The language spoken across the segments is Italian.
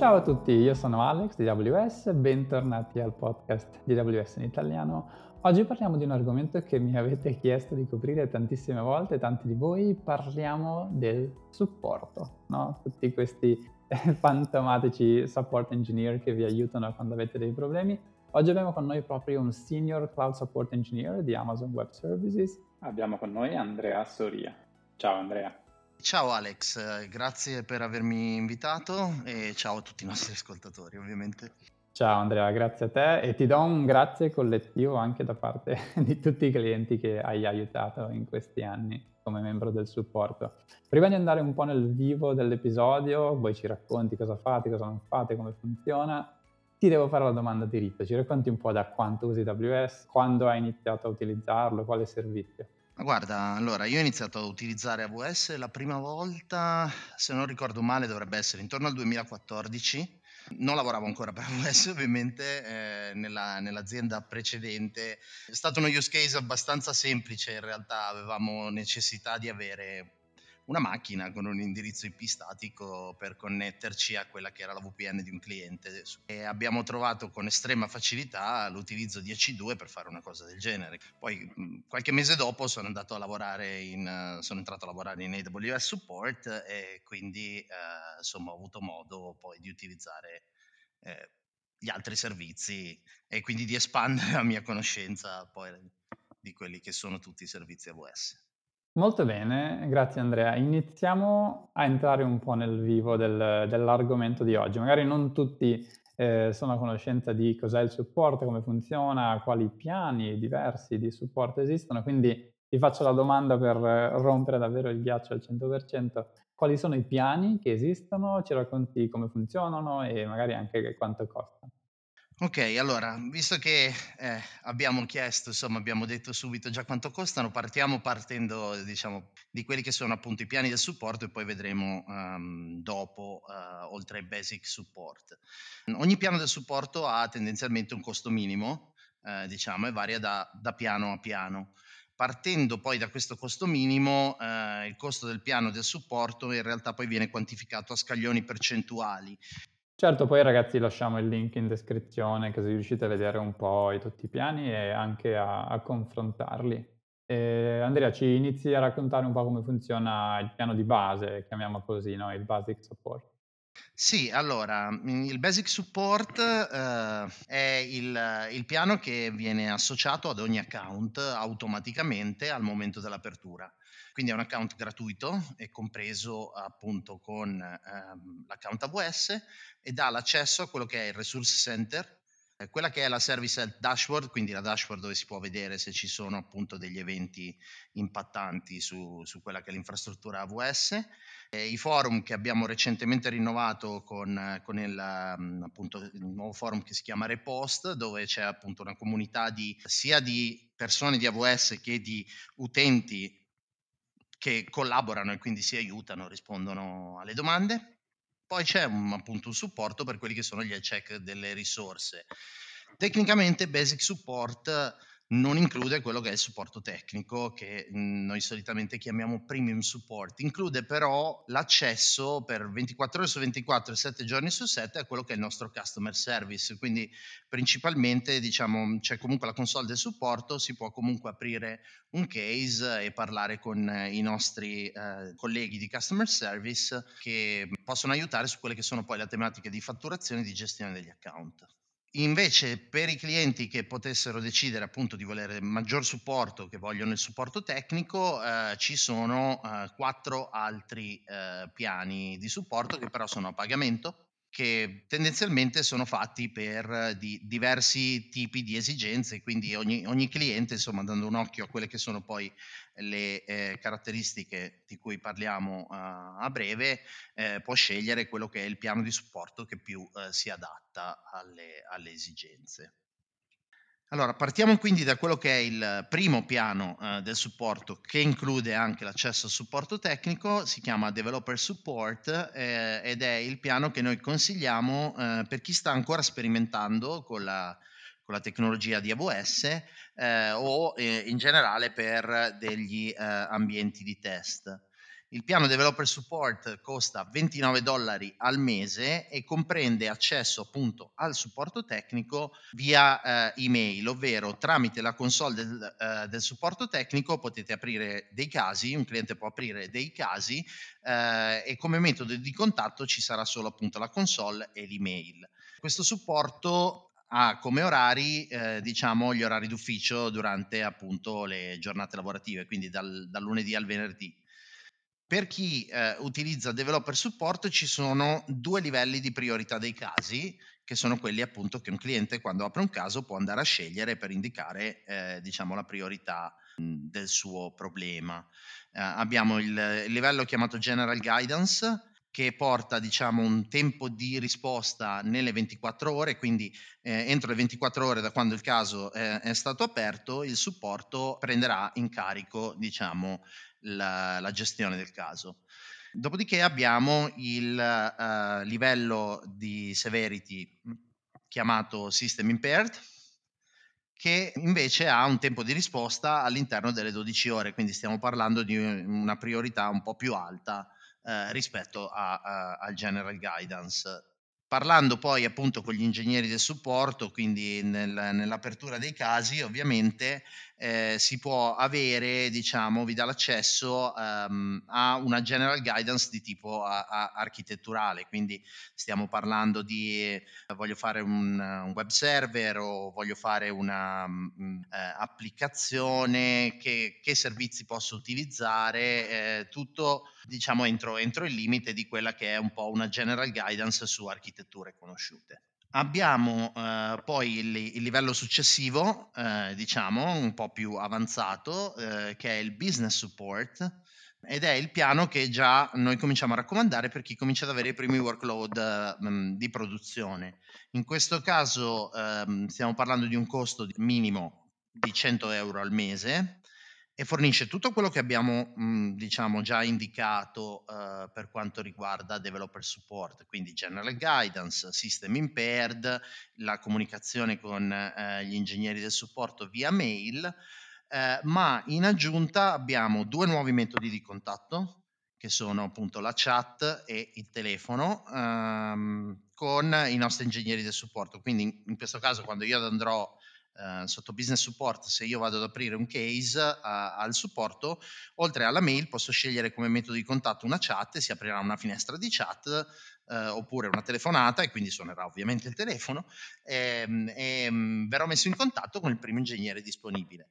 Ciao a tutti, io sono Alex di AWS, bentornati al podcast di AWS in italiano. Oggi parliamo di un argomento che mi avete chiesto di coprire tantissime volte, tanti di voi, parliamo del supporto, no? Tutti questi fantomatici support engineer che vi aiutano quando avete dei problemi. Oggi abbiamo con noi proprio un senior cloud support engineer di Amazon Web Services. Abbiamo con noi Andrea Soria. Ciao Andrea. Ciao Alex, grazie per avermi invitato e ciao a tutti i nostri ascoltatori ovviamente. Ciao Andrea, grazie a te e ti do un grazie collettivo anche da parte di tutti i clienti che hai aiutato in questi anni come membro del supporto. Prima di andare un po' nel vivo dell'episodio, voi ci racconti cosa fate, cosa non fate, come funziona, ti devo fare la domanda diritto, ci racconti un po' da quanto usi AWS, quando hai iniziato a utilizzarlo, quale servizio? Guarda, allora io ho iniziato a utilizzare AWS la prima volta, se non ricordo male, dovrebbe essere intorno al 2014. Non lavoravo ancora per AWS ovviamente, eh, nella, nell'azienda precedente. È stato uno use case abbastanza semplice, in realtà avevamo necessità di avere una macchina con un indirizzo IP statico per connetterci a quella che era la VPN di un cliente e abbiamo trovato con estrema facilità l'utilizzo di EC2 per fare una cosa del genere. Poi qualche mese dopo sono andato a lavorare in, sono entrato a lavorare in AWS Support e quindi eh, insomma ho avuto modo poi di utilizzare eh, gli altri servizi e quindi di espandere la mia conoscenza poi di quelli che sono tutti i servizi AWS. Molto bene, grazie Andrea. Iniziamo a entrare un po' nel vivo del dell'argomento di oggi. Magari non tutti, ehm, sono a conoscenza di cos'è il supporto, come funziona, quali piani diversi di supporto esistono, quindi ti faccio la domanda per rompere davvero il ghiaccio al 100%: quali sono i piani che esistono? Ci racconti come funzionano e magari anche quanto costano? Ok, allora, visto che eh, abbiamo chiesto, insomma, abbiamo detto subito già quanto costano, partiamo partendo, diciamo, di quelli che sono appunto i piani del supporto e poi vedremo um, dopo, uh, oltre ai basic support. Ogni piano del supporto ha tendenzialmente un costo minimo, eh, diciamo, e varia da, da, piano a piano. Partendo poi da questo costo minimo, eh, il costo del piano del supporto in realtà poi viene quantificato a scaglioni percentuali Certo, poi ragazzi lasciamo il link in descrizione così riuscite a vedere un po' i, tutti i piani e anche a, a confrontarli. E Andrea, ci inizi a raccontare un po' come funziona il piano di base, chiamiamo così, no? il basic support. Sì, allora, il basic support eh, è il, il piano che viene associato ad ogni account automaticamente al momento dell'apertura. Quindi è un account gratuito, è compreso appunto con ehm, l'account AWS e dà l'accesso a quello che è il Resource Center, eh, quella che è la Service Health Dashboard, quindi la dashboard dove si può vedere se ci sono appunto degli eventi impattanti su, su quella che è l'infrastruttura AWS, eh, i forum che abbiamo recentemente rinnovato con, con il, um, appunto, il nuovo forum che si chiama Repost, dove c'è appunto una comunità di, sia di persone di AWS che di utenti che collaborano e quindi si aiutano, rispondono alle domande. Poi c'è un, appunto un supporto per quelli che sono gli check delle risorse. Tecnicamente Basic Support non include quello che è il supporto tecnico che mhmm, noi solitamente chiamiamo premium support, include però l'accesso per 24 ore su 24 e 7 giorni su 7 a quello che è il nostro customer service, quindi principalmente diciamo c'è comunque la console del supporto, si può comunque aprire un case e parlare con i nostri eh, colleghi di customer service che possono aiutare su quelle che sono poi le tematiche di fatturazione e di gestione degli account. Invece per i clienti che potessero decidere appunto di volere maggior supporto, che vogliono il supporto tecnico, eh, ci sono eh, quattro altri eh, piani di supporto che però sono a pagamento che tendenzialmente sono fatti per di diversi tipi di esigenze, quindi ogni, ogni, cliente, insomma, dando un occhio a quelle che sono poi le eh, caratteristiche di cui parliamo uh, a breve, eh, può scegliere quello che è il piano di supporto che più eh, si adatta alle, alle esigenze. Allora, partiamo quindi da quello che è il primo piano eh, del supporto che include anche l'accesso al supporto tecnico, si chiama Developer Support eh, ed è il piano che noi consigliamo eh, per chi sta ancora sperimentando con la, con la tecnologia di AWS eh, o eh, in generale per degli eh, ambienti di test. Il piano developer support costa 29 dollari al mese e comprende accesso appunto al supporto tecnico via eh, email, ovvero tramite la console del, eh, del, supporto tecnico potete aprire dei casi, un cliente può aprire dei casi eh, e come metodo di contatto ci sarà solo appunto la console e l'email. Questo supporto ha come orari, eh, diciamo, gli orari d'ufficio durante appunto le giornate lavorative, quindi dal, dal lunedì al venerdì. Per chi eh, utilizza developer support ci sono due livelli di priorità dei casi, che sono quelli appunto che un cliente quando apre un caso può andare a scegliere per indicare eh, diciamo la priorità mh, del suo problema. Eh, abbiamo il, il livello chiamato General Guidance, che porta diciamo un tempo di risposta nelle 24 ore, quindi eh, entro le 24 ore da quando il caso eh, è stato aperto, il supporto prenderà in carico diciamo la, la gestione del caso. Dopodiché abbiamo il uh, livello di severity chiamato System Impaired, che invece ha un tempo di risposta all'interno delle 12 ore, quindi stiamo parlando di una priorità un po' più alta eh, rispetto a, a, al General Guidance. Parlando poi appunto con gli ingegneri del supporto, quindi nel, nell'apertura dei casi, ovviamente eh, si può avere, diciamo, vi dà l'accesso um, a una general guidance di tipo a, a architetturale, quindi stiamo parlando di eh, voglio fare un, un, web server o voglio fare una um, eh, applicazione, che, che, servizi posso utilizzare, eh, tutto diciamo entro, entro il limite di quella che è un po' una general guidance su architetture conosciute. Abbiamo eh, poi il, il, livello successivo, eh, diciamo, un po' più avanzato, eh, che è il business support, ed è il piano che già noi cominciamo a raccomandare per chi comincia ad avere i primi workload mh, di produzione. In questo caso ehm, stiamo parlando di un costo minimo di 100 euro al mese, e fornisce tutto quello che abbiamo mh, diciamo già indicato uh, per quanto riguarda developer support, quindi general guidance, system impaired, la comunicazione con uh, gli ingegneri del supporto via mail, uh, ma in aggiunta abbiamo due nuovi metodi di contatto che sono appunto la chat e il telefono um, con i nostri ingegneri del supporto. Quindi in questo caso quando io andrò eh, sotto business support, se io vado ad aprire un case uh, al supporto, oltre alla mail posso scegliere come metodo di contatto una chat e si aprirà una finestra di chat uh, oppure una telefonata e quindi suonerà ovviamente il telefono ehm, e, e um, verrò messo in contatto con il primo ingegnere disponibile.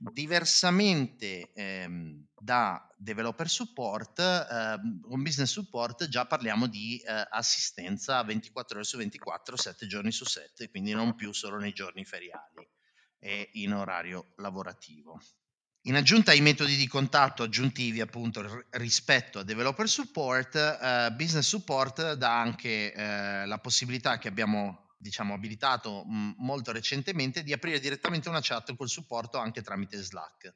Diversamente ehm, da developer support, eh, con business support già parliamo di eh, assistenza 24 ore su 24, 7 giorni su 7, quindi non più solo nei giorni feriali e in orario lavorativo. In aggiunta ai metodi di contatto aggiuntivi appunto rispetto a developer support, eh, business support dà anche eh, la possibilità che abbiamo diciamo, abilitato mh, molto recentemente di aprire direttamente una chat col supporto anche tramite Slack.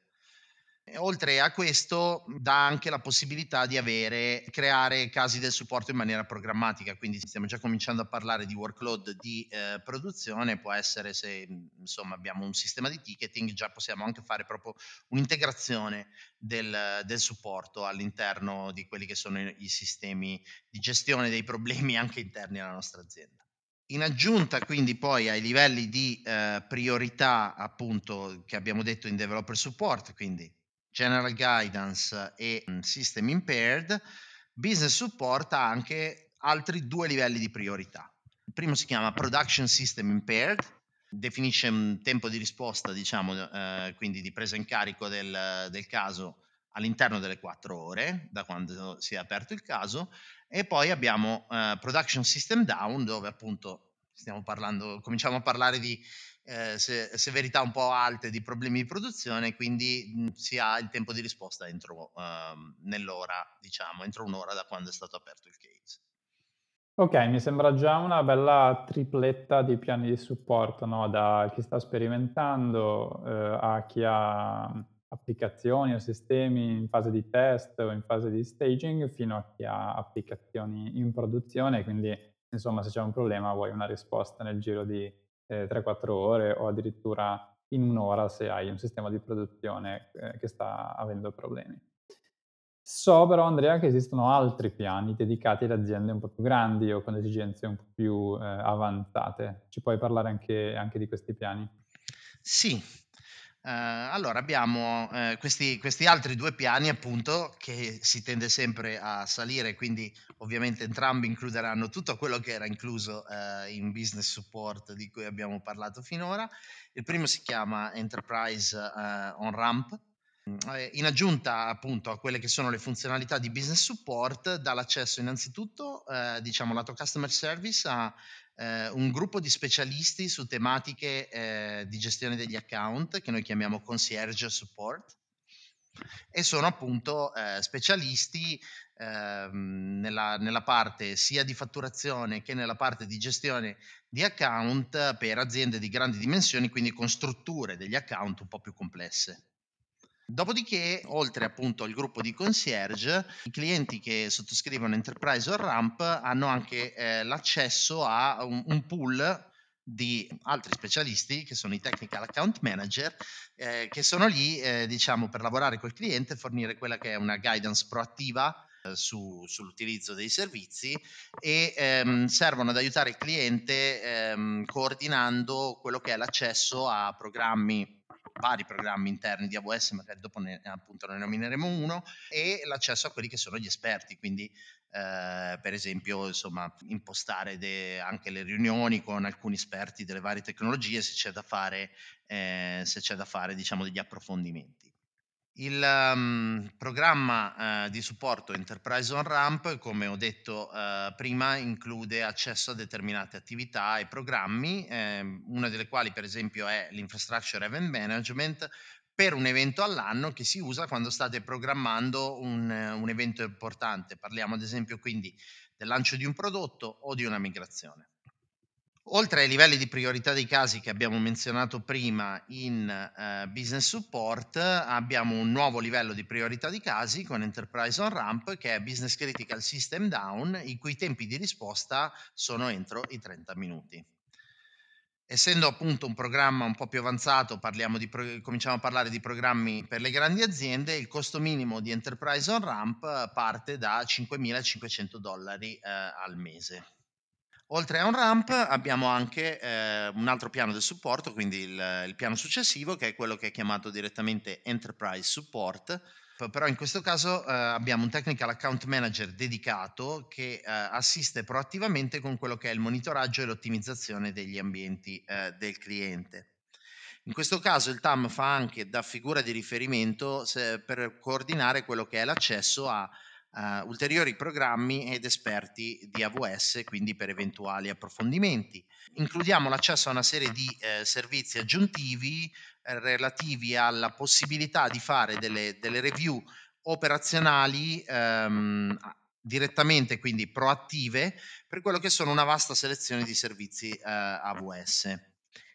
Oltre a questo dà anche la possibilità di avere, creare casi del supporto in maniera programmatica, quindi stiamo già cominciando a parlare di workload di eh, produzione, può essere se insomma abbiamo un sistema di ticketing, già possiamo anche fare proprio un'integrazione del, del supporto all'interno di quelli che sono i, i sistemi di gestione dei problemi anche interni alla nostra azienda. In aggiunta quindi poi ai livelli di eh, priorità appunto che abbiamo detto in developer support, quindi general guidance e mm, system impaired, business support ha anche altri due livelli di priorità. Il primo si chiama production system impaired, definisce un tempo di risposta, diciamo, eh, quindi di presa in carico del, del caso all'interno delle quattro ore da quando si è aperto il caso e poi abbiamo uh, Production System Down, dove appunto stiamo parlando, cominciamo a parlare di eh, se, severità un po' alte di problemi di produzione, quindi mh, si ha il tempo di risposta entro uh, nell'ora, diciamo, entro un'ora da quando è stato aperto il case. Ok, mi sembra già una bella tripletta di piani di supporto, no? da chi sta sperimentando eh, a chi ha applicazioni o sistemi in fase di test o in fase di staging fino a chi ha applicazioni in produzione, quindi insomma se c'è un problema vuoi una risposta nel giro di eh, 3-4 ore o addirittura in un'ora se hai un sistema di produzione eh, che sta avendo problemi. So però Andrea che esistono altri piani dedicati ad aziende un po' più grandi o con esigenze un po' più, ehm, avanzate. Ci puoi parlare anche anche di questi piani? Sì. Ehm, allora abbiamo, ehm, questi questi altri 2 piani appunto che si tende sempre a salire, quindi ovviamente entrambi includeranno tutto quello che era incluso, ehm, in business support di cui abbiamo parlato finora. Il primo si chiama Enterprise, On-Ramp, mhmm, ehm, in aggiunta appunto a quelle che sono le funzionalità di business support, dà l'accesso innanzitutto, ehm, diciamo lato customer service a eh, un gruppo di specialisti su tematiche eh, di gestione degli account che noi chiamiamo concierge support e sono appunto eh, specialisti ehm, nella, nella, parte sia di fatturazione che nella parte di gestione di account per aziende di grandi dimensioni, quindi con strutture degli account un po' più complesse. Dopodiché, oltre appunto al gruppo di concierge, i clienti che sottoscrivono Enterprise o Ramp hanno anche eh, l'accesso a un, un, pool di altri specialisti che sono i technical account manager eh, che sono lì eh, diciamo per lavorare col cliente fornire quella che è una guidance proattiva eh, su, sull'utilizzo dei servizi e ehm, servono ad aiutare il cliente ehm, coordinando quello che è l'accesso a programmi vari programmi interni di AWS, magari dopo ne, appunto ne nomineremo uno, e l'accesso a quelli che sono gli esperti, quindi eh, per esempio insomma, impostare de, anche le riunioni con alcuni esperti delle varie tecnologie se c'è da fare, eh, c'è da fare diciamo, degli approfondimenti. Il um, programma uh, di supporto Enterprise on Ramp, come ho detto uh, prima, include accesso a determinate attività e programmi, eh, una delle quali per esempio è l'Infrastructure Event Management per un evento all'anno che si usa quando state programmando un, un evento importante. Parliamo ad esempio quindi del lancio di un prodotto o di una migrazione. Oltre ai livelli di priorità dei casi che abbiamo menzionato prima in uh, business support, abbiamo un nuovo livello di priorità di casi con Enterprise on Ramp che è Business Critical System Down, i cui tempi di risposta sono entro i 30 minuti. Essendo appunto un programma un po' più avanzato, pro- cominciamo a parlare di programmi per le grandi aziende, il costo minimo di Enterprise on Ramp parte da 5.500 dollari eh, al mese. Oltre a un ramp abbiamo anche eh, un altro piano del supporto, quindi il, il, piano successivo che è quello che è chiamato direttamente Enterprise Support, però in questo caso eh, abbiamo un Technical Account Manager dedicato che eh, assiste proattivamente con quello che è il monitoraggio e l'ottimizzazione degli ambienti eh, del cliente. In questo caso il TAM fa anche da figura di riferimento se, per coordinare quello che è l'accesso a uh, ulteriori programmi ed esperti di AWS, quindi per eventuali approfondimenti. Includiamo l'accesso a una serie di eh, servizi aggiuntivi eh, relativi alla possibilità di fare delle, delle review operazionali ehm, direttamente, quindi proattive, per quello che sono una vasta selezione di servizi eh, AWS.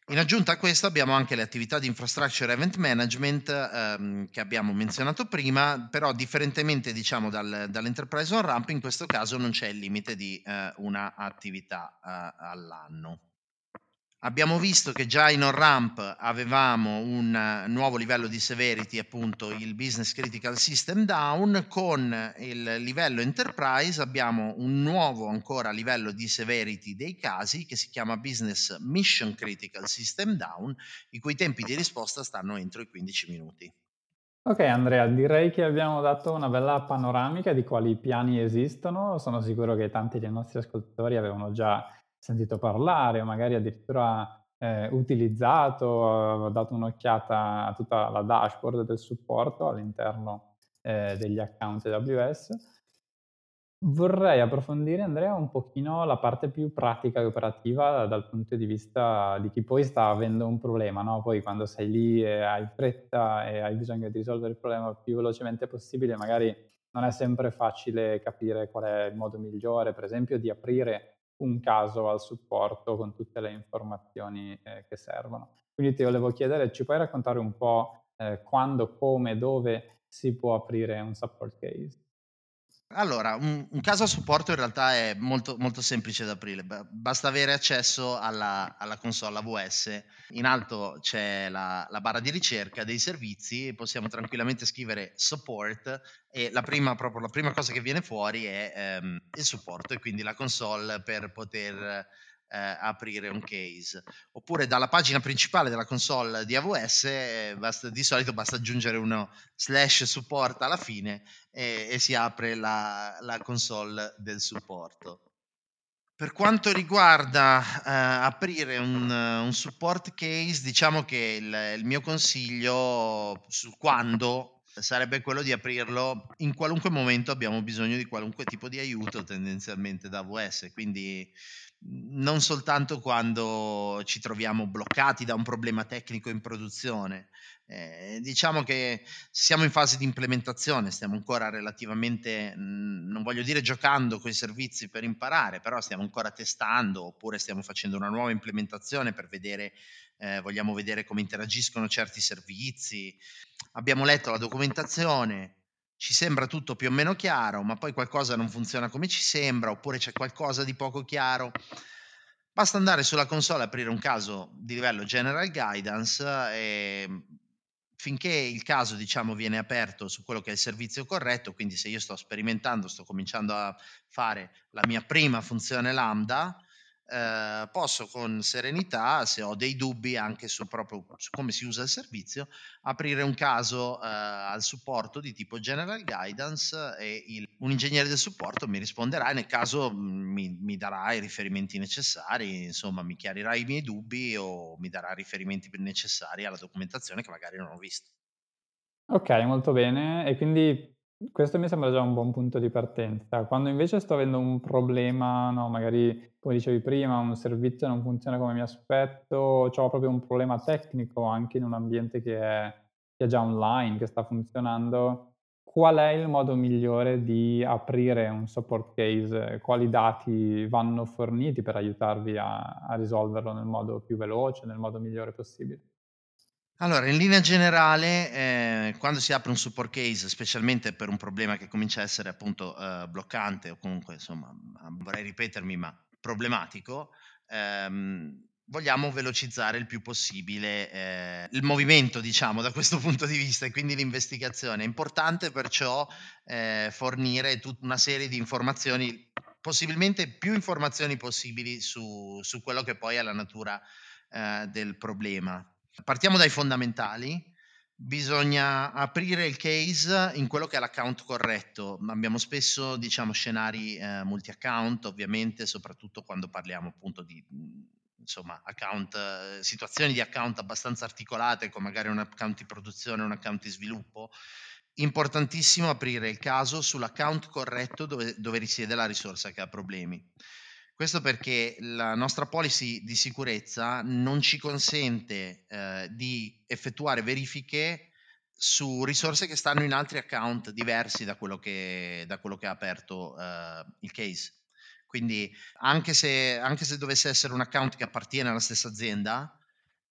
In aggiunta a questo abbiamo anche le attività di infrastructure event management ehm, che abbiamo menzionato prima, però differentemente diciamo dal, dall'enterprise on ramp in questo caso non c'è il limite di eh, una attività eh, all'anno. Abbiamo visto che già in on-ramp avevamo un eh, nuovo livello di severity, appunto il Business Critical System Down, con il livello Enterprise abbiamo un nuovo ancora livello di severity dei casi che si chiama Business Mission Critical System Down, i cui tempi di risposta stanno entro i 15 minuti. Ok Andrea, direi che abbiamo dato una bella panoramica di quali piani esistono, sono sicuro che tanti dei nostri ascoltatori avevano già sentito parlare o magari addirittura eh, utilizzato, dato un'occhiata a tutta la dashboard del supporto all'interno eh, degli account AWS. Vorrei approfondire, Andrea, un pochino la parte più pratica e operativa dal punto di vista di chi poi sta avendo un problema, no? Poi quando sei lì e hai fretta e hai bisogno di risolvere il problema più velocemente possibile, magari non è sempre facile capire qual è il modo migliore, per esempio, di aprire un caso al supporto con tutte le informazioni eh, che servono. Quindi ti volevo chiedere, ci puoi raccontare un po' eh, quando, come, dove si può aprire un support case? Allora, un, un caso a supporto in realtà è molto, molto semplice da aprire, basta avere accesso alla, alla console AWS. In alto c'è la, la, barra di ricerca dei servizi, possiamo tranquillamente scrivere support e la prima, proprio, la prima cosa che viene fuori è ehm, il supporto e quindi la console per poter eh, aprire un case. Oppure dalla pagina principale della console di AWS eh, basta, di solito basta aggiungere uno slash support alla fine e, e si apre la, la, console del supporto. Per quanto riguarda eh, aprire un, un, support case, diciamo che il, il mio consiglio su quando sarebbe quello di aprirlo in qualunque momento abbiamo bisogno di qualunque tipo di aiuto tendenzialmente da AWS, quindi non soltanto quando ci troviamo bloccati da un problema tecnico in produzione. Eh, diciamo che siamo in fase di implementazione, stiamo ancora relativamente, non voglio dire giocando con i servizi per imparare, però stiamo ancora testando oppure stiamo facendo una nuova implementazione per vedere, eh, vogliamo vedere come interagiscono certi servizi. Abbiamo letto la documentazione, ci sembra tutto più o meno chiaro, ma poi qualcosa non funziona come ci sembra, oppure c'è qualcosa di poco chiaro. Basta andare sulla console e aprire un caso di livello General Guidance e finché il caso diciamo viene aperto su quello che è il servizio corretto, quindi se io sto sperimentando, sto cominciando a fare la mia prima funzione lambda, eh, posso con serenità, se ho dei dubbi anche su, proprio, su come si usa il servizio, aprire un caso eh, al supporto di tipo General Guidance e il, un ingegnere del supporto mi risponderà e nel caso mm, mi, mi, darà i riferimenti necessari, insomma mi chiarirà i miei dubbi o mi darà riferimenti necessari alla documentazione che magari non ho visto. Ok, molto bene. E quindi questo mi sembra già un buon punto di partenza. Quando invece sto avendo un problema, no, magari come dicevi prima, un servizio non funziona come mi aspetto, ho proprio un problema tecnico anche in un ambiente che è, che è già online, che sta funzionando, qual è il modo migliore di aprire un support case? Quali dati vanno forniti per aiutarvi a, a risolverlo nel modo più veloce, nel modo migliore possibile? Allora, in linea generale, eh, quando si apre un support case, specialmente per un problema che comincia a essere appunto eh, bloccante o comunque, insomma, vorrei ripetermi, ma problematico, ehm, vogliamo velocizzare il più possibile eh, il movimento, diciamo, da questo punto di vista e quindi l'investigazione. È importante perciò eh, fornire tutta una serie di informazioni, possibilmente più informazioni possibili su, su quello che poi è la natura eh, del problema. Partiamo dai fondamentali. Bisogna aprire il case in quello che è l'account corretto. Abbiamo spesso, diciamo, scenari eh, multi-account, ovviamente, soprattutto quando parliamo appunto di insomma, account, situazioni di account abbastanza articolate, come magari un account di produzione, un account di sviluppo. Importantissimo aprire il caso sull'account corretto dove, dove risiede la risorsa che ha problemi. Questo perché la nostra policy di sicurezza non ci consente eh, di effettuare verifiche su risorse che stanno in altri account diversi da quello che, da quello che ha aperto eh, il case. Quindi anche se, anche se dovesse essere un account che appartiene alla stessa azienda,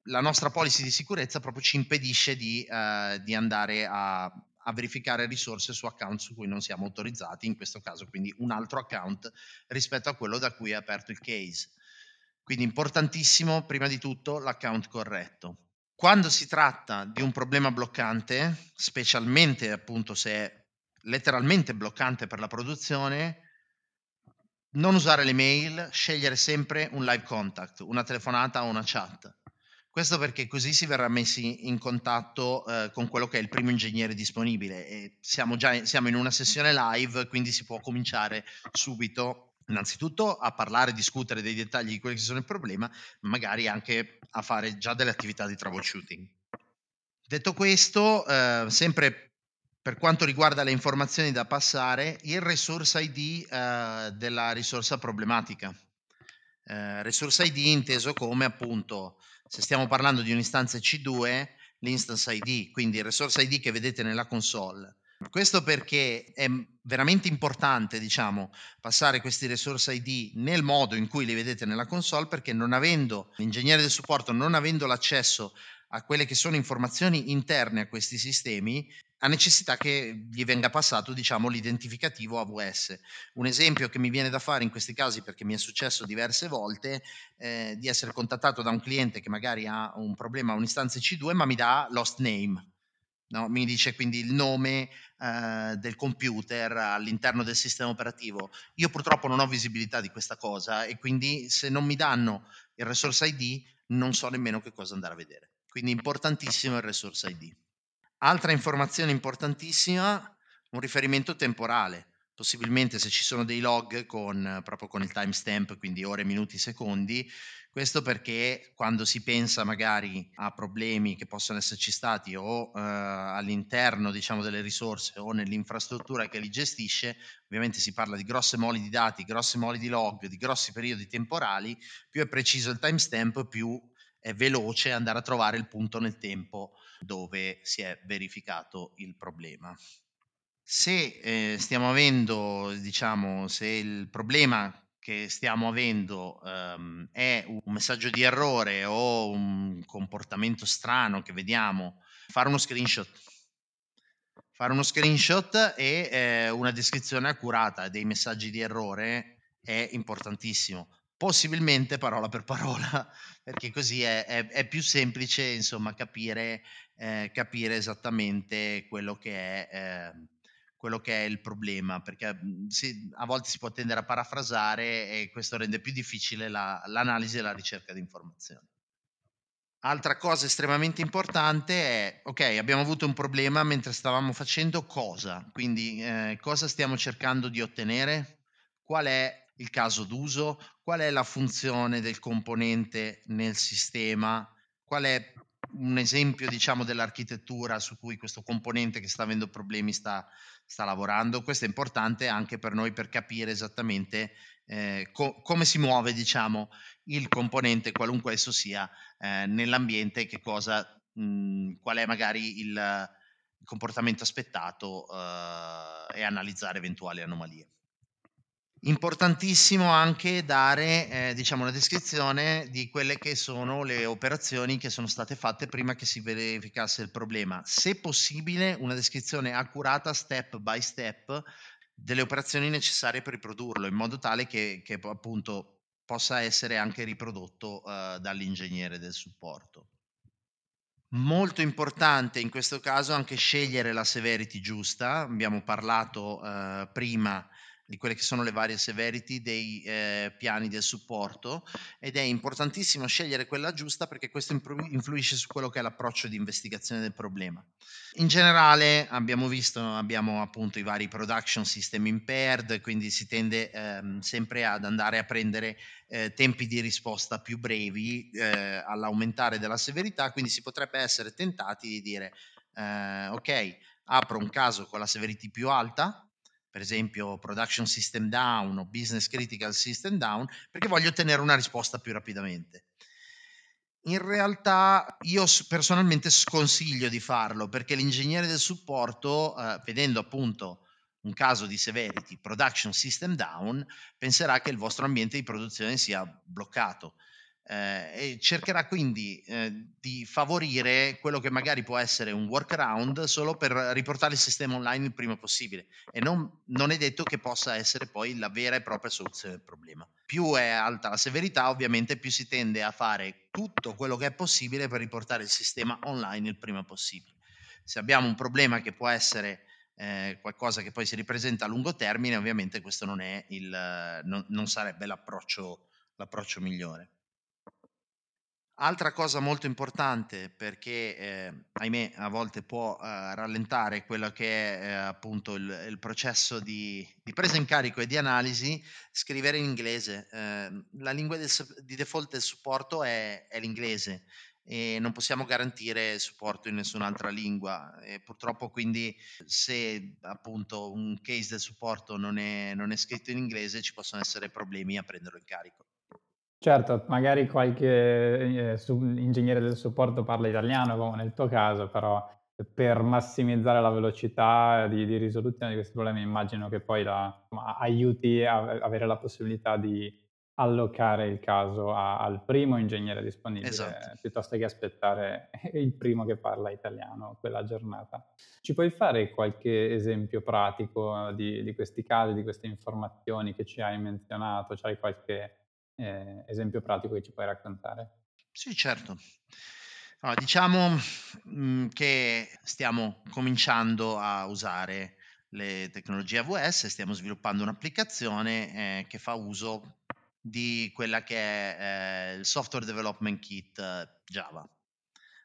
la nostra policy di sicurezza proprio ci impedisce di, eh, di andare a, a verificare risorse su account su cui non siamo autorizzati, in questo caso quindi un altro account rispetto a quello da cui è aperto il case. Quindi importantissimo, prima di tutto, l'account corretto. Quando si tratta di un problema bloccante, specialmente appunto se è letteralmente bloccante per la produzione, non usare le mail, scegliere sempre un live contact, una telefonata o una chat. Questo perché così si verrà messi in contatto eh, con quello che è il primo ingegnere disponibile e siamo già siamo in una sessione live, quindi si può cominciare subito innanzitutto a parlare, discutere dei dettagli di quelli che sono il problema, magari anche a fare già delle attività di troubleshooting. Detto questo, eh, sempre per quanto riguarda le informazioni da passare, il resource ID eh, della risorsa problematica. Eh, resource ID inteso come appunto se stiamo parlando di un'istanza C2, l'instance ID, quindi il resource ID che vedete nella console. Questo perché è veramente importante, diciamo, passare questi resource ID nel modo in cui li vedete nella console, perché non avendo l'ingegnere del supporto, non avendo l'accesso a quelle che sono informazioni interne a questi sistemi, ha necessità che gli venga passato, diciamo, l'identificativo AWS. Un esempio che mi viene da fare in questi casi, perché mi è successo diverse volte, eh, di essere contattato da un cliente che magari ha un problema a un'istanza C2, ma mi dà lost name. No? Mi dice quindi il nome eh, del computer all'interno del sistema operativo. Io purtroppo non ho visibilità di questa cosa e quindi se non mi danno il resource ID non so nemmeno che cosa andare a vedere. Quindi importantissimo il resource ID. Altra informazione importantissima, un riferimento temporale. Possibilmente se ci sono dei log con, proprio con il timestamp, quindi ore, minuti, secondi, questo perché quando si pensa magari a problemi che possono esserci stati o eh, all'interno diciamo, delle risorse o nell'infrastruttura che li gestisce, ovviamente si parla di grosse mole di dati, grosse mole di log, di grossi periodi temporali, più è preciso il timestamp, più è veloce andare a trovare il punto nel tempo dove si è verificato il problema. Se eh, stiamo avendo, diciamo, se il problema che stiamo avendo um, è un messaggio di errore o un comportamento strano che vediamo, fare uno screenshot. Fare uno screenshot e eh, una descrizione accurata dei messaggi di errore è importantissimo possibilmente parola per parola, perché così è, è, è più semplice insomma capire, eh, capire esattamente quello che è. Eh, quello che è il problema, perché mhmm, si, a volte si può tendere a parafrasare e questo rende più difficile la, l'analisi e la ricerca di informazioni. Altra cosa estremamente importante è, ok, abbiamo avuto un problema mentre stavamo facendo cosa? Quindi eh, cosa stiamo cercando di ottenere? Qual è il caso d'uso, qual è la funzione del componente nel sistema, qual è un esempio diciamo dell'architettura su cui questo componente che sta avendo problemi sta, sta lavorando. Questo è importante anche per noi per capire esattamente eh, co- come si muove diciamo il componente qualunque esso sia eh, nell'ambiente, che cosa, mh, qual è magari il, il comportamento aspettato eh, e analizzare eventuali anomalie. Importantissimo anche dare, eh, diciamo, una descrizione di quelle che sono le operazioni che sono state fatte prima che si verificasse il problema. Se possibile, una descrizione accurata, step by step, delle operazioni necessarie per riprodurlo, in modo tale che, che appunto possa essere anche riprodotto uh, dall'ingegnere del supporto. Molto importante in questo caso anche scegliere la severity giusta. Abbiamo parlato uh, prima di quelle che sono le varie severity dei eh, piani del supporto ed è importantissimo scegliere quella giusta perché questo influisce su quello che è l'approccio di investigazione del problema. In generale abbiamo visto, abbiamo appunto i vari production system impaired, quindi si tende ehm, sempre ad andare a prendere eh, tempi di risposta più brevi eh, all'aumentare della severità, quindi si potrebbe essere tentati di dire eh, ok, apro un caso con la severity più alta, per esempio production system down o business critical system down, perché voglio ottenere una risposta più rapidamente. In realtà io personalmente sconsiglio di farlo perché l'ingegnere del supporto, eh, vedendo appunto un caso di severity production system down, penserà che il vostro ambiente di produzione sia bloccato eh, e cercherà quindi eh, di favorire quello che magari può essere un workaround solo per riportare il sistema online il prima possibile e non, non, è detto che possa essere poi la vera e propria soluzione del problema. Più è alta la severità ovviamente più si tende a fare tutto quello che è possibile per riportare il sistema online il prima possibile. Se abbiamo un problema che può essere eh, qualcosa che poi si ripresenta a lungo termine, ovviamente questo non, il, non, non sarebbe l'approccio, l'approccio migliore. Altra cosa molto importante perché, eh, ahimè, a volte può eh, rallentare quello che è eh, appunto il, il processo di, di, presa in carico e di analisi, scrivere in inglese. Eh, la lingua del, di default del supporto è, è, l'inglese e non possiamo garantire supporto in nessun'altra lingua. E purtroppo quindi se appunto un case del supporto non è, non è scritto in inglese ci possono essere problemi a prenderlo in carico. Certo, magari qualche, ehm, su ingegnere del supporto parla italiano, come nel tuo caso, però per massimizzare la velocità di di risoluzione di questi problemi immagino che poi la aiuti a avere la possibilità di allocare il caso a al primo ingegnere Esatto. disponibile, piuttosto che aspettare il primo che parla italiano quella giornata. Ci puoi fare qualche esempio pratico di di questi casi, di queste informazioni che ci hai menzionato? C'hai qualche, ehm, esempio pratico che ci puoi raccontare? Sì, certo. Allora, diciamo, mhmm, che stiamo cominciando a usare le tecnologie AWS, stiamo sviluppando un'applicazione, ehm, che fa uso di quella che è, ehm, il Software Development Kit Java.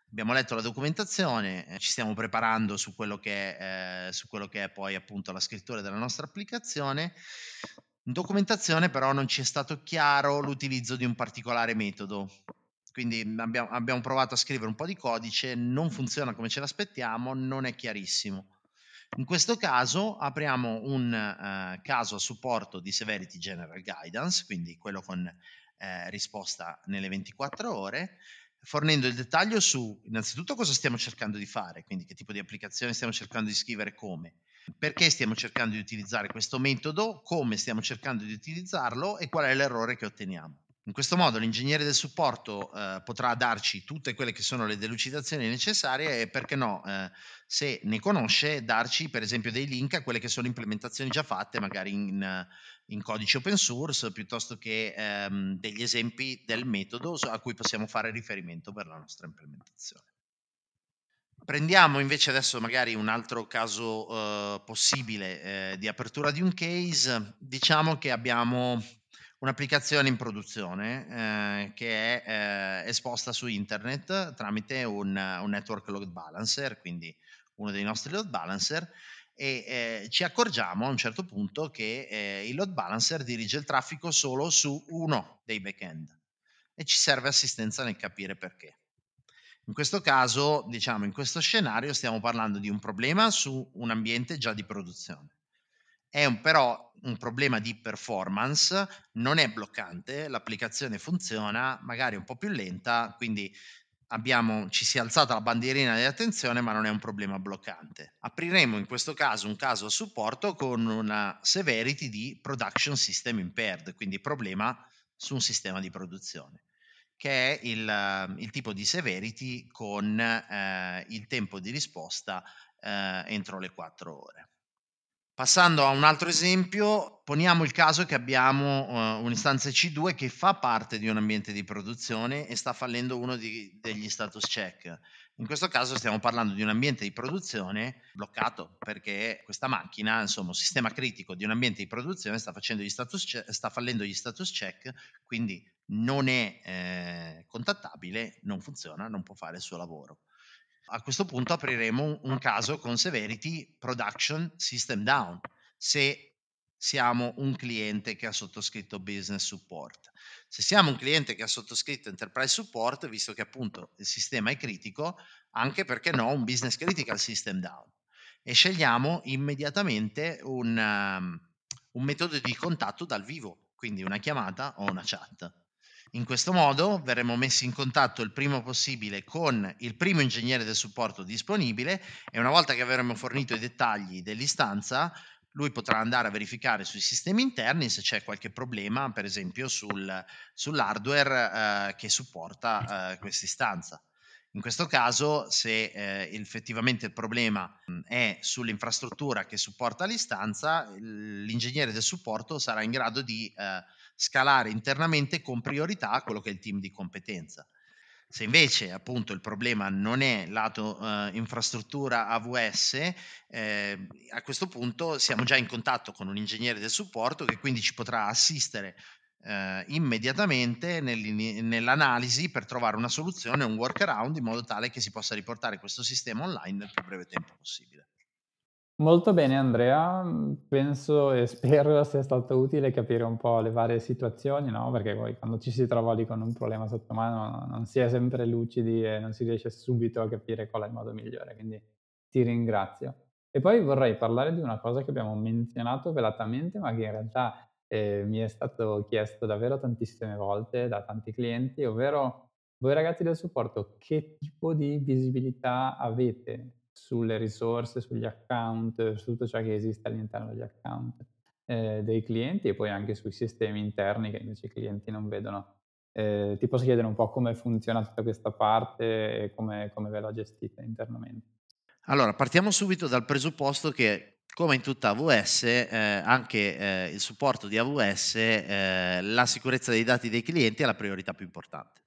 Abbiamo letto la documentazione, ehm, ci stiamo preparando su quello che è ehm, su quello che è poi appunto la scrittura della nostra applicazione. In documentazione però non ci è stato chiaro l'utilizzo di un particolare metodo. Quindi mhmm, abbia abbiamo provato a scrivere un po' di codice, non funziona come ce l'aspettiamo, non è chiarissimo. In questo caso apriamo un, ehm, caso a supporto di Severity General Guidance, quindi quello con, ehm, risposta nelle 24 ore, fornendo il dettaglio su innanzitutto cosa stiamo cercando di fare, quindi che tipo di applicazione stiamo cercando di scrivere come, perché stiamo cercando di utilizzare questo metodo, come stiamo cercando di utilizzarlo e qual è l'errore che otteniamo. In questo modo l'ingegnere del supporto eh, potrà darci tutte quelle che sono le delucidazioni necessarie e perché no, eh, se ne conosce, darci per esempio dei link a quelle che sono implementazioni già fatte, magari in, in codice open source, piuttosto che ehm, degli esempi del metodo a cui possiamo fare riferimento per la nostra implementazione. Prendiamo invece adesso magari un altro caso eh, possibile eh, di apertura di un case. Diciamo che abbiamo un'applicazione in produzione eh, che è eh, esposta su internet tramite un, un, network load balancer, quindi uno dei nostri load balancer, e eh, ci accorgiamo a un certo punto che eh, il load balancer dirige il traffico solo su uno dei backend e ci serve assistenza nel capire perché. In questo caso, diciamo, in questo scenario stiamo parlando di un problema su un ambiente già di produzione. È un, però un problema di performance, non è bloccante, l'applicazione funziona, magari un po' più lenta, quindi abbiamo, ci si è alzata la bandierina di attenzione, ma non è un problema bloccante. Apriremo in questo caso un caso a supporto con una severity di production system impaired, quindi problema su un sistema di produzione che è il, il tipo di severity con eh, il tempo di risposta eh, entro le 4 ore. Passando a un altro esempio, poniamo il caso che abbiamo uh, un'istanza C2 che fa parte di un ambiente di produzione e sta fallendo uno di, degli status check. In questo caso stiamo parlando di un ambiente di produzione bloccato perché questa macchina, insomma, un sistema critico di un ambiente di produzione sta, facendo gli status check, sta fallendo gli status check, quindi non è eh, contattabile, non funziona, non può fare il suo lavoro a questo punto apriremo un, caso con Severity Production System Down, se siamo un cliente che ha sottoscritto Business Support. Se siamo un cliente che ha sottoscritto Enterprise Support, visto che appunto il sistema è critico, anche perché no, un Business Critical System Down. E scegliamo immediatamente un, um, un metodo di contatto dal vivo, quindi una chiamata o una chat. In questo modo verremo messi in contatto il prima possibile con il primo ingegnere del supporto disponibile e una volta che avremo fornito i dettagli dell'istanza, lui potrà andare a verificare sui sistemi interni se c'è qualche problema, per esempio sul, sull'hardware eh, che supporta eh, questa istanza. In questo caso, se eh, effettivamente il problema è sull'infrastruttura che supporta l'istanza, l'ingegnere del supporto sarà in grado di eh, scalare internamente con priorità quello che è il team di competenza. Se invece appunto il problema non è lato eh, infrastruttura AWS, eh, a questo punto siamo già in contatto con un ingegnere del supporto che quindi ci potrà assistere eh, immediatamente nell'analisi per trovare una soluzione, un workaround in modo tale che si possa riportare questo sistema online nel più breve tempo possibile. Molto bene Andrea, mhmm, penso e spero sia stato utile capire un po' le varie situazioni, no, perché poi quando ci si trova lì con un problema sotto mano non si è sempre lucidi e non si riesce subito a capire qual è il modo migliore, quindi ti ringrazio. E poi vorrei parlare di una cosa che abbiamo menzionato velatamente, ma che in realtà, ehm, mi è stato chiesto davvero tantissime volte da tanti clienti, ovvero voi ragazzi del supporto che tipo di visibilità avete sulle risorse, sugli account, su tutto ciò che esiste all'interno degli account. eh, dei clienti e poi anche sui sistemi interni che invece i clienti non vedono. Eh, ti posso chiedere un po' come funziona tutta questa parte e come, come ve la gestite internamente? Allora, partiamo subito dal presupposto che, come in tutta AWS, eh, anche eh, il supporto di AWS, eh, la sicurezza dei dati dei clienti è la priorità più importante.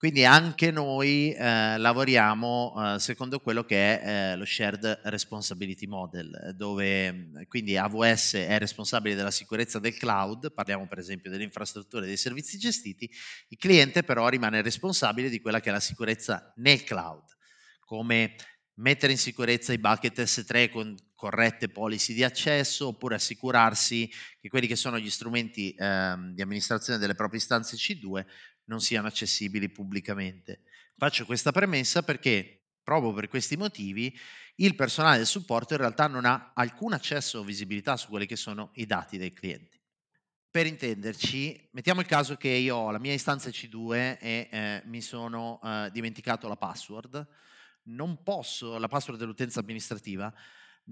Quindi anche noi eh, lavoriamo eh, secondo quello che è eh, lo Shared Responsibility Model, dove quindi AWS è responsabile della sicurezza del cloud, parliamo per esempio delle infrastrutture e dei servizi gestiti, il cliente però rimane responsabile di quella che è la sicurezza nel cloud, come mettere in sicurezza i bucket S3 con corrette policy di accesso oppure assicurarsi che quelli che sono gli strumenti ehm, di amministrazione delle proprie istanze C2 non siano accessibili pubblicamente. Faccio questa premessa perché proprio per questi motivi il personale del supporto in realtà non ha alcun accesso o visibilità su quelli che sono i dati dei clienti. Per intenderci, mettiamo il caso che io ho la mia istanza C2 e eh, mi sono eh, dimenticato la password, non posso, la password dell'utenza amministrativa,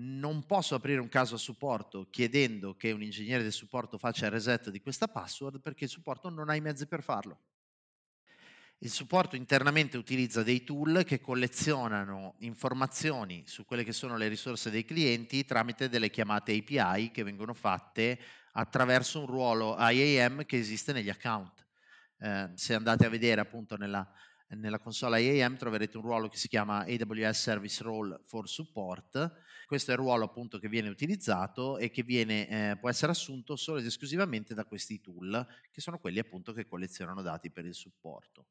non posso aprire un caso a supporto chiedendo che un ingegnere del supporto faccia il reset di questa password perché il supporto non ha i mezzi per farlo. Il supporto internamente utilizza dei tool che collezionano informazioni su quelle che sono le risorse dei clienti tramite delle chiamate API che vengono fatte attraverso un ruolo IAM che esiste negli account. Eh, se andate a vedere appunto nella, nella console IAM troverete un ruolo che si chiama AWS Service Role for Support. Questo è il ruolo appunto che viene utilizzato e che viene, eh, può essere assunto solo ed esclusivamente da questi tool, che sono quelli appunto che collezionano dati per il supporto.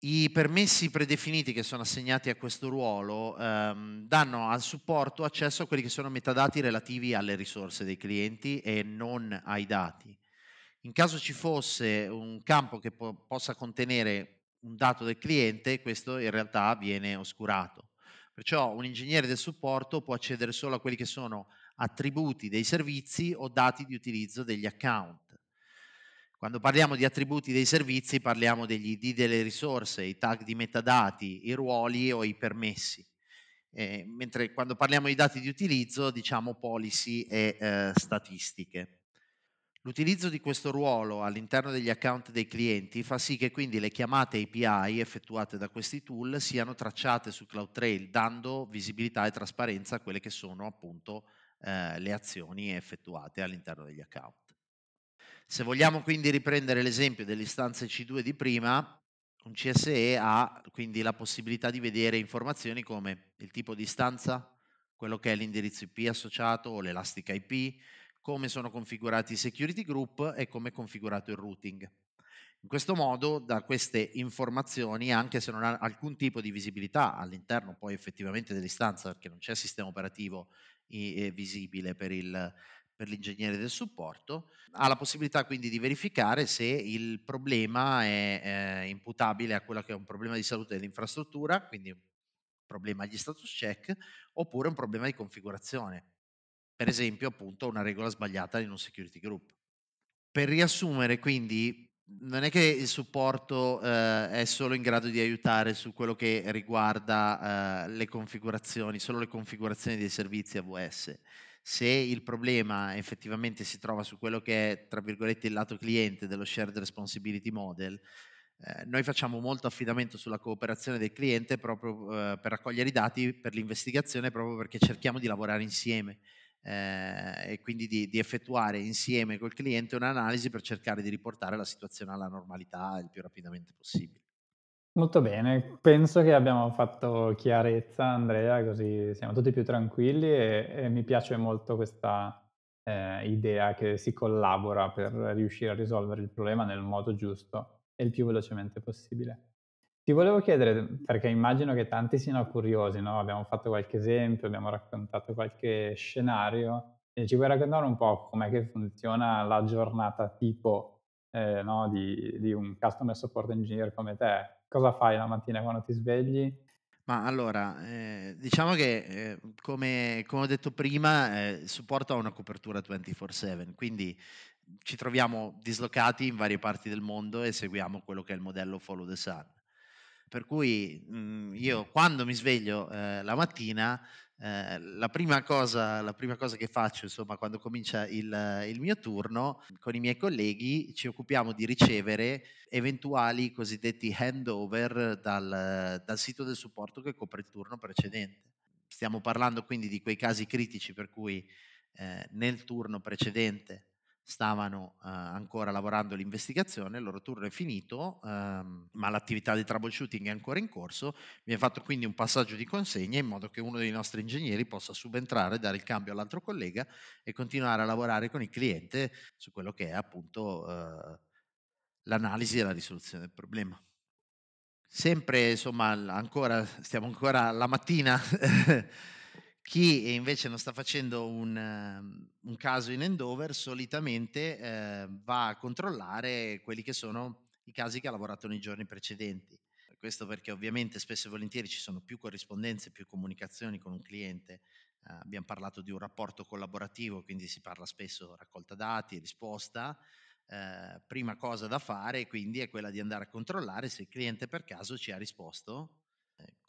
I permessi predefiniti che sono assegnati a questo ruolo ehm, danno al supporto accesso a quelli che sono metadati relativi alle risorse dei clienti e non ai dati. In caso ci fosse un campo che po- possa contenere un dato del cliente, questo in realtà viene oscurato. Perciò un ingegnere del supporto può accedere solo a quelli che sono attributi dei servizi o dati di utilizzo degli account. Quando parliamo di attributi dei servizi parliamo degli ID delle risorse, i tag di metadati, i ruoli o i permessi. Eh, mentre quando parliamo di dati di utilizzo diciamo policy e eh, statistiche. L'utilizzo di questo ruolo all'interno degli account dei clienti fa sì che quindi le chiamate API effettuate da questi tool siano tracciate su CloudTrail, dando visibilità e trasparenza a quelle che sono appunto eh, le azioni effettuate all'interno degli account. Se vogliamo quindi riprendere l'esempio delle istanze C2 di prima, un CSE ha quindi la possibilità di vedere informazioni come il tipo di istanza, quello che è l'indirizzo IP associato o l'elastic IP, come sono configurati i security group e come è configurato il routing. In questo modo, da queste informazioni, anche se non ha alcun tipo di visibilità all'interno poi effettivamente dell'istanza, perché non c'è sistema operativo visibile per il, per l'ingegnere del supporto, ha la possibilità quindi di verificare se il problema è eh, imputabile a quello che è un problema di salute dell'infrastruttura, quindi un problema agli status check, oppure un problema di configurazione, per esempio appunto una regola sbagliata in un security group. Per riassumere quindi non è che il supporto eh, è solo in grado di aiutare su quello che riguarda eh, le configurazioni, solo le configurazioni dei servizi AWS se il problema effettivamente si trova su quello che è, tra virgolette, il lato cliente dello shared responsibility model, eh, noi facciamo molto affidamento sulla cooperazione del cliente proprio eh, per raccogliere i dati per l'investigazione, proprio perché cerchiamo di lavorare insieme eh, e quindi di, di, effettuare insieme col cliente un'analisi per cercare di riportare la situazione alla normalità il più rapidamente possibile. Molto bene, penso che abbiamo fatto chiarezza Andrea, così siamo tutti più tranquilli e, e mi piace molto questa eh, idea che si collabora per riuscire a risolvere il problema nel modo giusto e il più velocemente possibile. Ti volevo chiedere, perché immagino che tanti siano curiosi, no? abbiamo fatto qualche esempio, abbiamo raccontato qualche scenario, e ci vuoi raccontare un po' com'è che funziona la giornata tipo eh, no? di, di un customer support engineer come te? Cosa fai la mattina quando ti svegli? Ma allora, eh, diciamo che eh, come, come ho detto prima, eh, il supporto ha una copertura 24/7, quindi ci troviamo dislocati in varie parti del mondo e seguiamo quello che è il modello Follow the Sun. Per cui mh, io quando mi sveglio eh, la mattina Eh, la, prima cosa, la, prima cosa, che faccio, insomma, quando comincia il, il, mio turno, con i miei colleghi ci occupiamo di ricevere eventuali cosiddetti handover dal, dal sito del supporto che copre il turno precedente. Stiamo parlando quindi di quei casi critici per cui eh, nel turno precedente stavano uh, ancora lavorando l'investigazione, il loro turno è finito, um, ma l'attività di troubleshooting è ancora in corso, viene fatto quindi un passaggio di consegna in modo che uno dei nostri ingegneri possa subentrare, dare il cambio all'altro collega e continuare a lavorare con il cliente su quello che è appunto uh, l'analisi e la risoluzione del problema. Sempre, insomma, ancora, stiamo ancora la mattina Chi invece non sta facendo un, ehm, un caso in endover solitamente eh, va a controllare quelli che sono i casi che ha lavorato nei giorni precedenti. Questo perché ovviamente spesso e volentieri ci sono più corrispondenze, più comunicazioni con un cliente. Eh, abbiamo parlato di un rapporto collaborativo, quindi si parla spesso raccolta dati, risposta. Eh, prima cosa da fare quindi è quella di andare a controllare se il cliente per caso ci ha risposto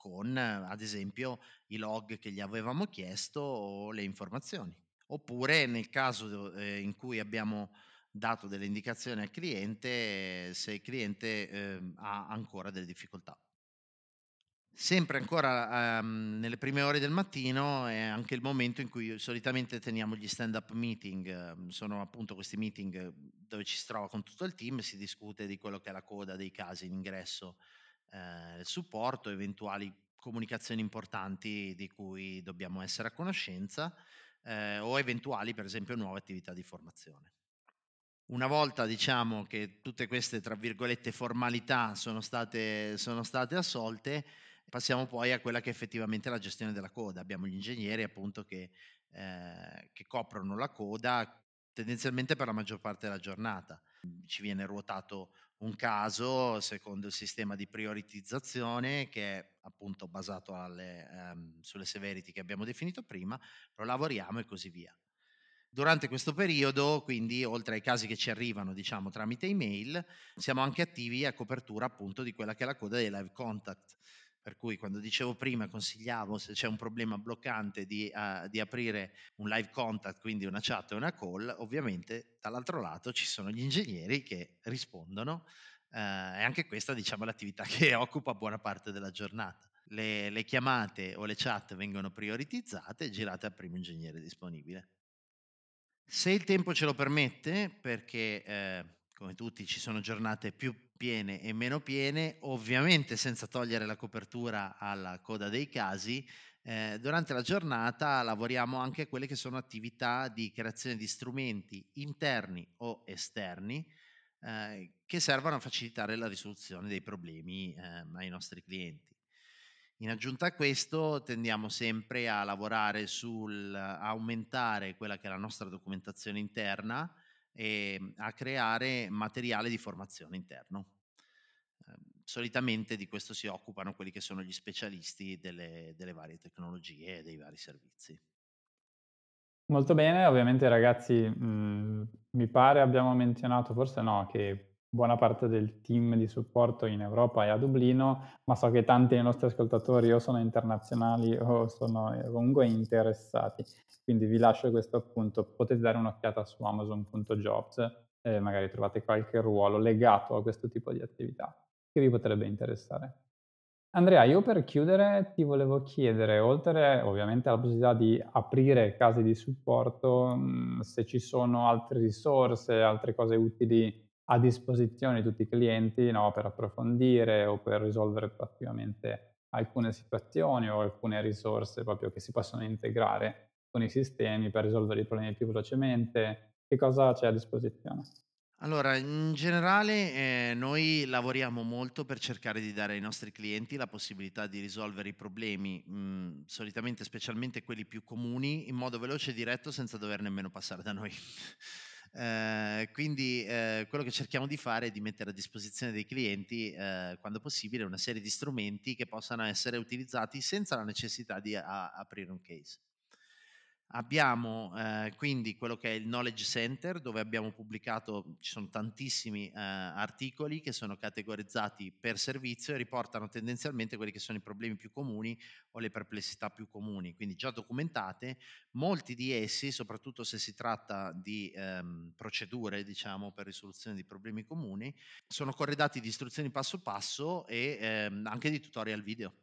con ad esempio i log che gli avevamo chiesto o le informazioni. Oppure nel caso eh, in cui abbiamo dato delle indicazioni al cliente, se il cliente eh, ha ancora delle difficoltà. Sempre ancora um, nelle prime ore del mattino è anche il momento in cui solitamente teniamo gli stand-up meeting, sono appunto questi meeting dove ci si trova con tutto il team, si discute di quello che è la coda dei casi in ingresso eh, supporto, eventuali comunicazioni importanti di cui dobbiamo essere a conoscenza eh, o eventuali, per esempio, nuove attività di formazione. Una volta diciamo che tutte queste, tra virgolette, formalità sono state, sono state assolte, passiamo poi a quella che è effettivamente la gestione della coda. Abbiamo gli ingegneri appunto che, eh, che coprono la coda tendenzialmente per la maggior parte della giornata. Ci viene ruotato un caso secondo il sistema di prioritizzazione che è appunto basato alle, um, sulle severity che abbiamo definito prima, lo lavoriamo e così via. Durante questo periodo, quindi, oltre ai casi che ci arrivano, diciamo, tramite email, siamo anche attivi a copertura appunto di quella che è la coda dei live contact. Per cui quando dicevo prima, consigliavo se c'è un problema bloccante di, uh, di, aprire un live contact, quindi una chat e una call, ovviamente dall'altro lato ci sono gli ingegneri che rispondono uh, e anche questa diciamo, è l'attività che occupa buona parte della giornata. Le, le chiamate o le chat vengono prioritizzate e girate al primo ingegnere disponibile. Se il tempo ce lo permette, perché eh, come tutti ci sono giornate più piene e meno piene, ovviamente senza togliere la copertura alla coda dei casi, eh, durante la giornata lavoriamo anche a quelle che sono attività di creazione di strumenti interni o esterni eh, che servono a facilitare la risoluzione dei problemi eh, ai nostri clienti. In aggiunta a questo tendiamo sempre a lavorare sul aumentare quella che è la nostra documentazione interna, e ehm, a creare materiale di formazione interno. Eh, solitamente di questo si occupano quelli che sono gli specialisti delle, delle varie tecnologie e dei vari servizi. Molto bene, ovviamente ragazzi, mh, mi pare abbiamo menzionato, forse no, che buona parte del team di supporto in Europa è a Dublino, ma so che tanti dei nostri ascoltatori o sono internazionali o sono eh, comunque interessati. Quindi vi lascio questo appunto, potete dare un'occhiata su amazon.jobs e magari trovate qualche ruolo legato a questo tipo di attività che vi potrebbe interessare. Andrea, io per chiudere ti volevo chiedere, oltre ovviamente alla possibilità di aprire casi di supporto, se ci sono altre risorse, altre cose utili a disposizione di tutti i clienti no, per approfondire o per risolvere proattivamente alcune situazioni o alcune risorse proprio che si possono integrare con i sistemi per risolvere i problemi più velocemente. Che cosa c'è a disposizione? Allora, in generale eh, noi lavoriamo molto per cercare di dare ai nostri clienti la possibilità di risolvere i problemi, mh, mm, solitamente specialmente quelli più comuni, in modo veloce e diretto senza dover nemmeno passare da noi. Eh, quindi eh, quello che cerchiamo di fare è di mettere a disposizione dei clienti, eh, quando possibile, una serie di strumenti che possano essere utilizzati senza la necessità di a- aprire un case. Abbiamo eh, quindi quello che è il Knowledge Center dove abbiamo pubblicato, ci sono tantissimi eh, articoli che sono categorizzati per servizio e riportano tendenzialmente quelli che sono i problemi più comuni o le perplessità più comuni, quindi già documentate. Molti di essi, soprattutto se si tratta di ehm, procedure, diciamo, per risoluzione di problemi comuni, sono corredati di istruzioni passo passo e ehm, anche di tutorial video.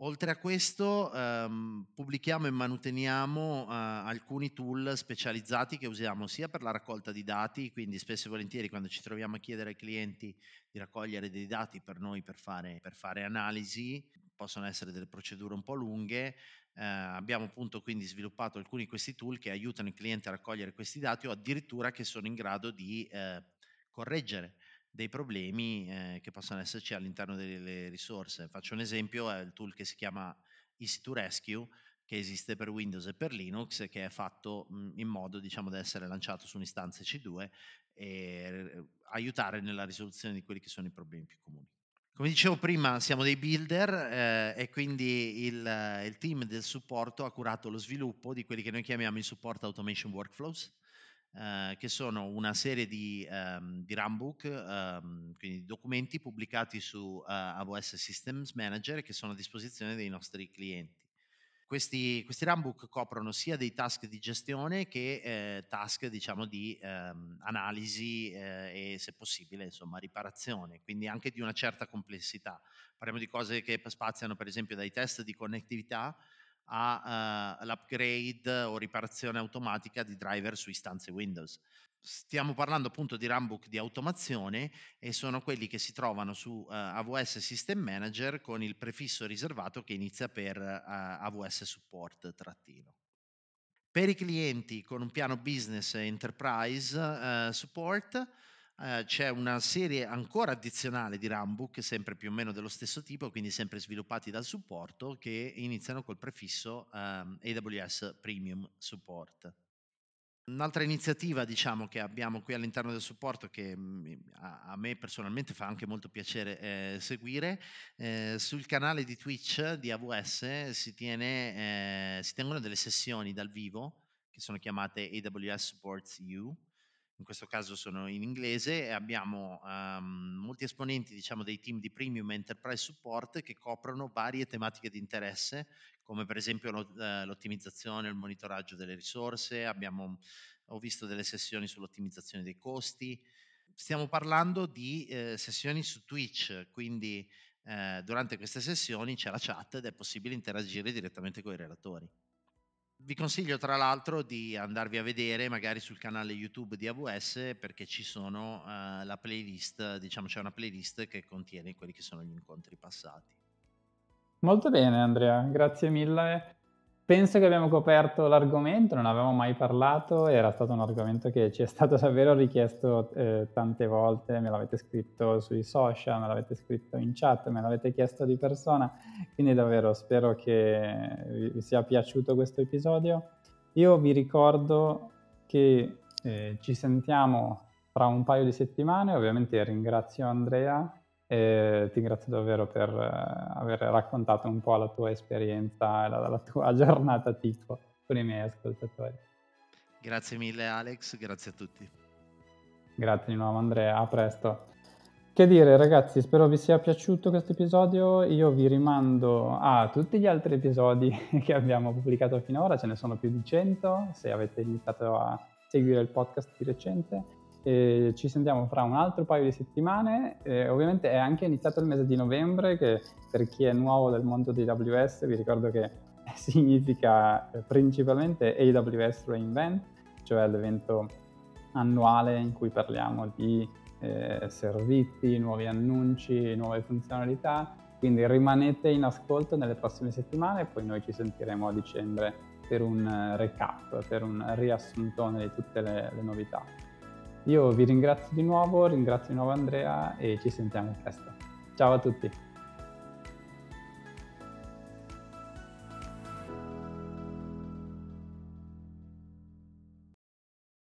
Oltre a questo, ehm, pubblichiamo e manteniamo eh, alcuni tool specializzati che usiamo sia per la raccolta di dati, quindi spesso e volentieri quando ci troviamo a chiedere ai clienti di raccogliere dei dati per noi per fare, per fare analisi, possono essere delle procedure un po' lunghe, eh, abbiamo appunto quindi sviluppato alcuni di questi tool che aiutano il cliente a raccogliere questi dati o addirittura che sono in grado di eh, correggere dei problemi eh, che possono esserci all'interno delle risorse. Faccio un esempio, è il tool che si chiama Easy2 Rescue, che esiste per Windows e per Linux, che è fatto mh, in modo diciamo, da essere lanciato su un'istanza C2 e aiutare nella risoluzione di quelli che sono i problemi più comuni. Come dicevo prima, siamo dei builder eh, e quindi il, il, team del supporto ha curato lo sviluppo di quelli che noi chiamiamo i support automation workflows, eh, che sono una serie di, um, di runbook, um, quindi documenti pubblicati su uh, eh, AWS Systems Manager che sono a disposizione dei nostri clienti. Questi, questi runbook coprono sia dei task di gestione che eh, task diciamo di ehm, analisi eh, e se possibile insomma riparazione, quindi anche di una certa complessità. Parliamo di cose che spaziano per esempio dai test di connettività all'upgrade eh, o riparazione automatica di driver su istanze Windows. Stiamo parlando appunto di runbook di automazione e sono quelli che si trovano su uh, AWS System Manager con il prefisso riservato che inizia per uh, AWS Support trattino. Per i clienti con un piano business enterprise support eh, c'è una serie ancora addizionale di runbook, sempre più o meno dello stesso tipo, quindi sempre sviluppati dal supporto, che iniziano col prefisso ehm, AWS Premium Support. Un'altra iniziativa diciamo, che abbiamo qui all'interno del supporto che mm, a, me personalmente fa anche molto piacere eh, seguire, eh, sul canale di Twitch di AWS si, tiene, eh, si tengono delle sessioni dal vivo che sono chiamate AWS Supports You, in questo caso sono in inglese e abbiamo um, molti esponenti diciamo, dei team di Premium Enterprise Support che coprono varie tematiche di interesse, come per esempio lo, uh, l'ottimizzazione, il monitoraggio delle risorse, abbiamo, ho visto delle sessioni sull'ottimizzazione dei costi. Stiamo parlando di eh, sessioni su Twitch, quindi eh, durante queste sessioni c'è la chat ed è possibile interagire direttamente con i relatori. Vi consiglio tra l'altro di andarvi a vedere magari sul canale YouTube di AWS perché ci sono uh, la playlist, diciamo c'è una playlist che contiene quelli che sono gli incontri passati. Molto bene Andrea, grazie mille Penso che abbiamo coperto l'argomento, non avevamo mai parlato, era stato un argomento che ci è stato davvero richiesto eh, tante volte, me l'avete scritto sui social, me l'avete scritto in chat, me l'avete chiesto di persona, quindi davvero spero che vi, sia piaciuto questo episodio. Io vi ricordo che eh, ci sentiamo tra un paio di settimane, ovviamente ringrazio Andrea e ti ringrazio davvero per eh, aver raccontato un po' la tua esperienza e la, la tua giornata tipo con i miei ascoltatori. Grazie mille Alex, grazie a tutti. Grazie di nuovo Andrea, a presto. Che dire ragazzi, spero vi sia piaciuto questo episodio, io vi rimando a tutti gli altri episodi che abbiamo pubblicato finora, ce ne sono più di 100, se avete iniziato a seguire il podcast di recente e ci sentiamo fra un altro paio di settimane. E ovviamente è anche iniziato il mese di novembre, che per chi è nuovo del mondo di AWS vi ricordo che significa principalmente AWS Reinvent, cioè l'evento annuale in cui parliamo di eh, servizi, nuovi annunci, nuove funzionalità. Quindi rimanete in ascolto nelle prossime settimane e poi noi ci sentiremo a dicembre per un recap, per un riassuntone di tutte le, le novità. Io vi ringrazio di nuovo, ringrazio di nuovo Andrea e ci sentiamo presto. Ciao a tutti.